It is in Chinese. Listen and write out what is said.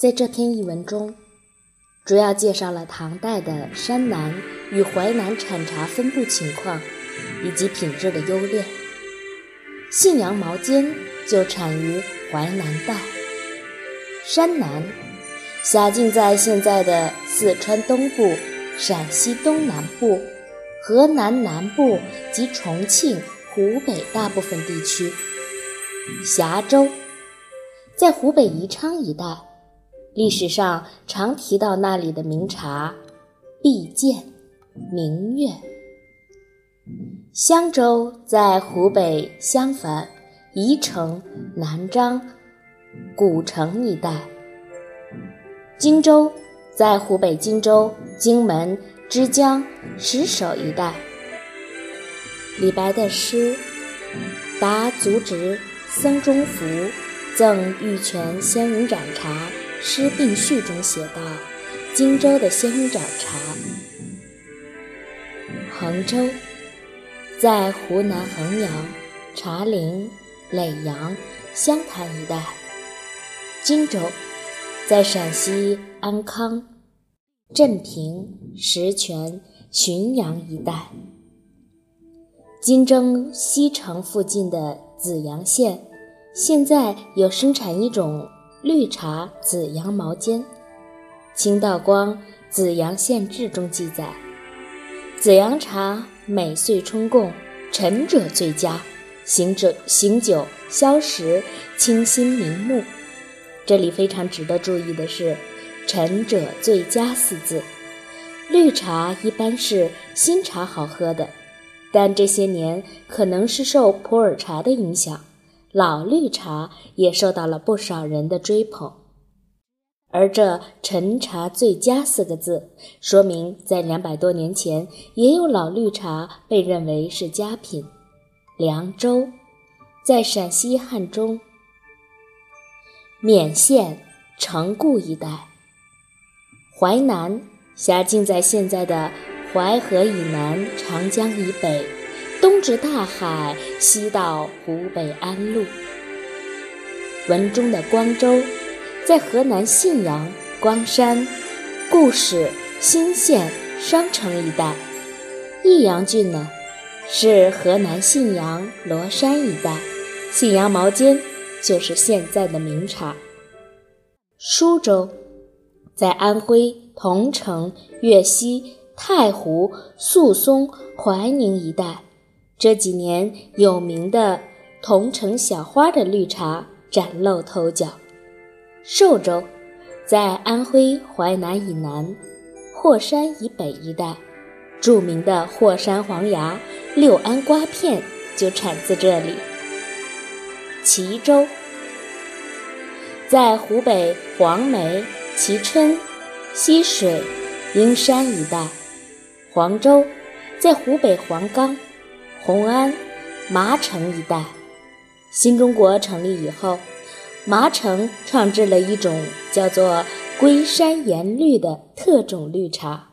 在这篇译文中，主要介绍了唐代的山南与淮南产茶分布情况以及品质的优劣。信阳毛尖就产于淮南道，山南辖境在现在的四川东部、陕西东南部、河南南部及重庆、湖北大部分地区。峡州在湖北宜昌一带。历史上常提到那里的名茶，碧涧、明月。襄州在湖北襄樊、宜城、南漳、古城一带。荆州在湖北荆州、荆门、枝江、石首一带。李白的诗《答族侄僧中福赠玉泉仙人掌茶》。诗并序中写道：“荆州的仙人掌茶。”衡州在湖南衡阳、茶陵、耒阳、湘潭一带；荆州在陕西安康、镇平、石泉、浔阳一带；金州西城附近的紫阳县，现在有生产一种。绿茶紫阳毛尖，清道光《紫阳县志》中记载：紫阳茶每岁春供，陈者最佳，醒者醒酒消食，清心明目。这里非常值得注意的是“陈者最佳”四字。绿茶一般是新茶好喝的，但这些年可能是受普洱茶的影响。老绿茶也受到了不少人的追捧，而这“陈茶最佳”四个字，说明在两百多年前，也有老绿茶被认为是佳品。凉州，在陕西汉中勉县城固一带；淮南，辖境在现在的淮河以南、长江以北。至大海，西到湖北安陆。文中的光州，在河南信阳、光山、固始、新县、商城一带。益阳郡呢，是河南信阳、罗山一带。信阳毛尖就是现在的名茶。舒州，在安徽桐城、岳西、太湖、宿松、怀宁一带。这几年有名的桐城小花的绿茶崭露头角。寿州在安徽淮南以南、霍山以北一带，著名的霍山黄芽、六安瓜片就产自这里。蕲州在湖北黄梅、蕲春、溪水、阴山一带。黄州在湖北黄冈。红安、麻城一带，新中国成立以后，麻城创制了一种叫做龟山岩绿的特种绿茶。